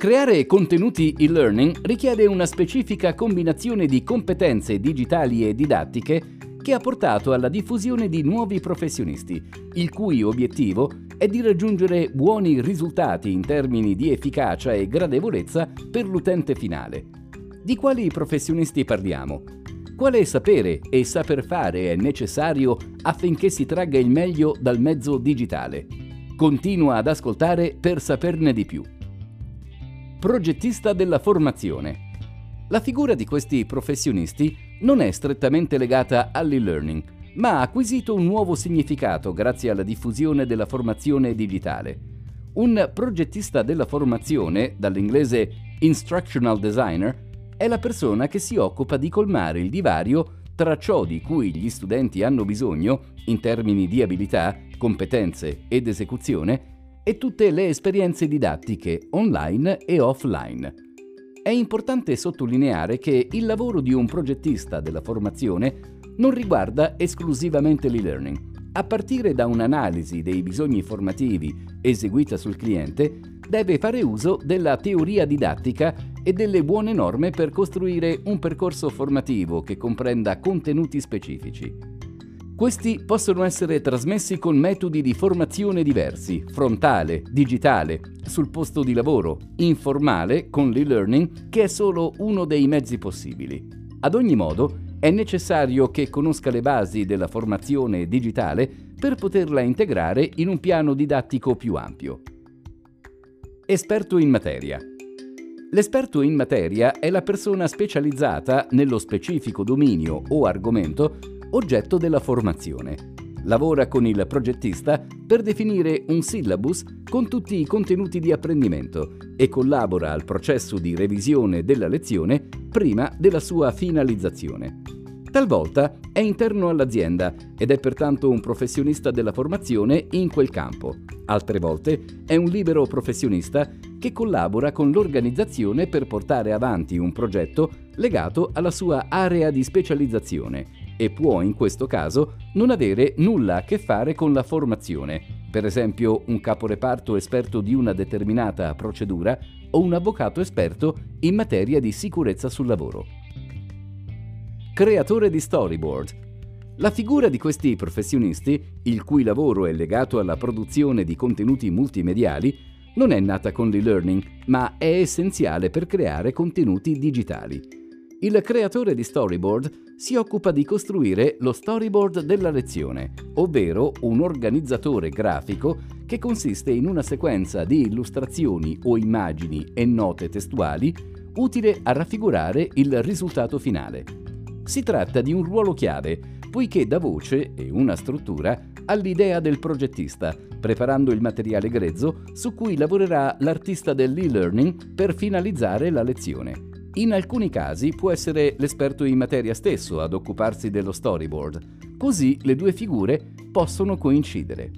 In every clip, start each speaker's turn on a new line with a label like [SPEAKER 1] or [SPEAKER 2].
[SPEAKER 1] Creare contenuti e-learning richiede una specifica combinazione di competenze digitali e didattiche che ha portato alla diffusione di nuovi professionisti, il cui obiettivo è di raggiungere buoni risultati in termini di efficacia e gradevolezza per l'utente finale. Di quali professionisti parliamo? Quale sapere e saper fare è necessario affinché si tragga il meglio dal mezzo digitale? Continua ad ascoltare per saperne di più. Progettista della formazione. La figura di questi professionisti non è strettamente legata all'e-learning, ma ha acquisito un nuovo significato grazie alla diffusione della formazione digitale. Un progettista della formazione, dall'inglese instructional designer, è la persona che si occupa di colmare il divario tra ciò di cui gli studenti hanno bisogno in termini di abilità, competenze ed esecuzione e tutte le esperienze didattiche online e offline. È importante sottolineare che il lavoro di un progettista della formazione non riguarda esclusivamente l'e-learning. A partire da un'analisi dei bisogni formativi eseguita sul cliente, deve fare uso della teoria didattica e delle buone norme per costruire un percorso formativo che comprenda contenuti specifici. Questi possono essere trasmessi con metodi di formazione diversi, frontale, digitale, sul posto di lavoro, informale, con l'e-learning, che è solo uno dei mezzi possibili. Ad ogni modo, è necessario che conosca le basi della formazione digitale per poterla integrare in un piano didattico più ampio. Esperto in materia. L'esperto in materia è la persona specializzata nello specifico dominio o argomento oggetto della formazione. Lavora con il progettista per definire un syllabus con tutti i contenuti di apprendimento e collabora al processo di revisione della lezione prima della sua finalizzazione. Talvolta è interno all'azienda ed è pertanto un professionista della formazione in quel campo. Altre volte è un libero professionista che collabora con l'organizzazione per portare avanti un progetto legato alla sua area di specializzazione e può in questo caso non avere nulla a che fare con la formazione, per esempio un caporeparto esperto di una determinata procedura o un avvocato esperto in materia di sicurezza sul lavoro creatore di storyboard. La figura di questi professionisti, il cui lavoro è legato alla produzione di contenuti multimediali, non è nata con l'e-learning, ma è essenziale per creare contenuti digitali. Il creatore di storyboard si occupa di costruire lo storyboard della lezione, ovvero un organizzatore grafico che consiste in una sequenza di illustrazioni o immagini e note testuali utile a raffigurare il risultato finale. Si tratta di un ruolo chiave, poiché dà voce e una struttura all'idea del progettista, preparando il materiale grezzo su cui lavorerà l'artista dell'e-learning per finalizzare la lezione. In alcuni casi può essere l'esperto in materia stesso ad occuparsi dello storyboard, così le due figure possono coincidere.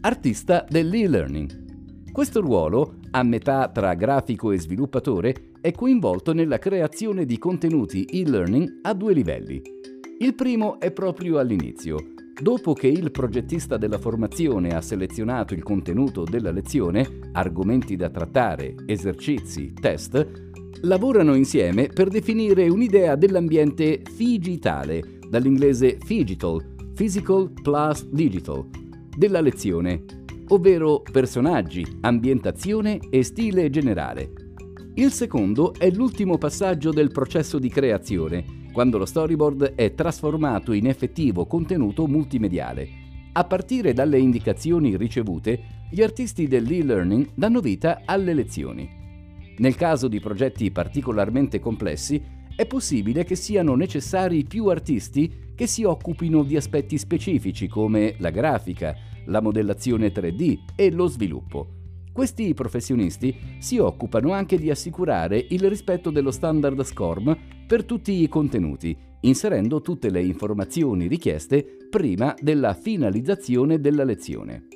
[SPEAKER 1] Artista dell'e-learning. Questo ruolo, a metà tra grafico e sviluppatore, è coinvolto nella creazione di contenuti e-learning a due livelli. Il primo è proprio all'inizio. Dopo che il progettista della formazione ha selezionato il contenuto della lezione, argomenti da trattare, esercizi, test, lavorano insieme per definire un'idea dell'ambiente figitale, dall'inglese phygital, physical plus digital, della lezione, ovvero personaggi, ambientazione e stile generale. Il secondo è l'ultimo passaggio del processo di creazione, quando lo storyboard è trasformato in effettivo contenuto multimediale. A partire dalle indicazioni ricevute, gli artisti dell'e-learning danno vita alle lezioni. Nel caso di progetti particolarmente complessi, è possibile che siano necessari più artisti che si occupino di aspetti specifici come la grafica, la modellazione 3D e lo sviluppo. Questi professionisti si occupano anche di assicurare il rispetto dello standard SCORM per tutti i contenuti, inserendo tutte le informazioni richieste prima della finalizzazione della lezione.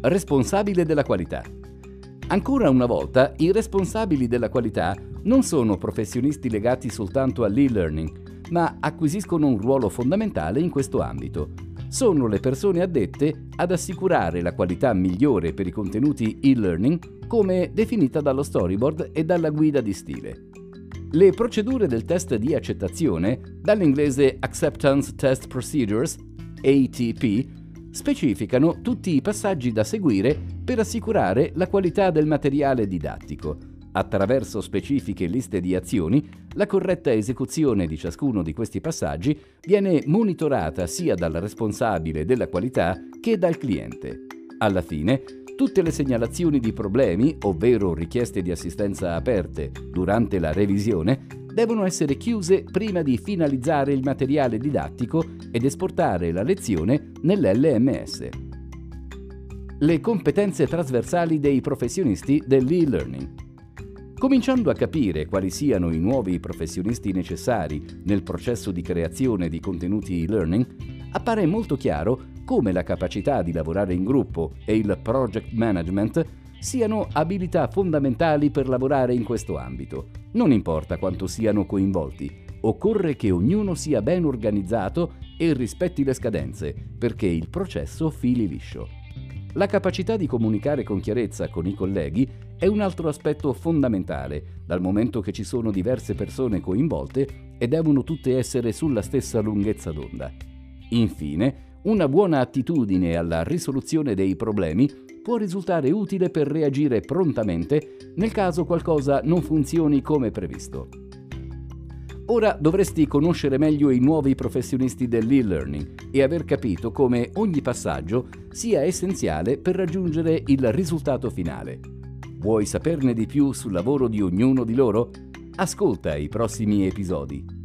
[SPEAKER 1] Responsabile della qualità. Ancora una volta, i responsabili della qualità non sono professionisti legati soltanto all'e-learning, ma acquisiscono un ruolo fondamentale in questo ambito sono le persone addette ad assicurare la qualità migliore per i contenuti e-learning come definita dallo storyboard e dalla guida di stile. Le procedure del test di accettazione, dall'inglese Acceptance Test Procedures, ATP, specificano tutti i passaggi da seguire per assicurare la qualità del materiale didattico Attraverso specifiche liste di azioni, la corretta esecuzione di ciascuno di questi passaggi viene monitorata sia dal responsabile della qualità che dal cliente. Alla fine, tutte le segnalazioni di problemi, ovvero richieste di assistenza aperte durante la revisione, devono essere chiuse prima di finalizzare il materiale didattico ed esportare la lezione nell'LMS. Le competenze trasversali dei professionisti dell'e-learning. Cominciando a capire quali siano i nuovi professionisti necessari nel processo di creazione di contenuti e-learning, appare molto chiaro come la capacità di lavorare in gruppo e il project management siano abilità fondamentali per lavorare in questo ambito. Non importa quanto siano coinvolti, occorre che ognuno sia ben organizzato e rispetti le scadenze, perché il processo fili liscio. La capacità di comunicare con chiarezza con i colleghi è un altro aspetto fondamentale, dal momento che ci sono diverse persone coinvolte e devono tutte essere sulla stessa lunghezza d'onda. Infine, una buona attitudine alla risoluzione dei problemi può risultare utile per reagire prontamente nel caso qualcosa non funzioni come previsto. Ora dovresti conoscere meglio i nuovi professionisti dell'e-learning e aver capito come ogni passaggio sia essenziale per raggiungere il risultato finale. Vuoi saperne di più sul lavoro di ognuno di loro? Ascolta i prossimi episodi.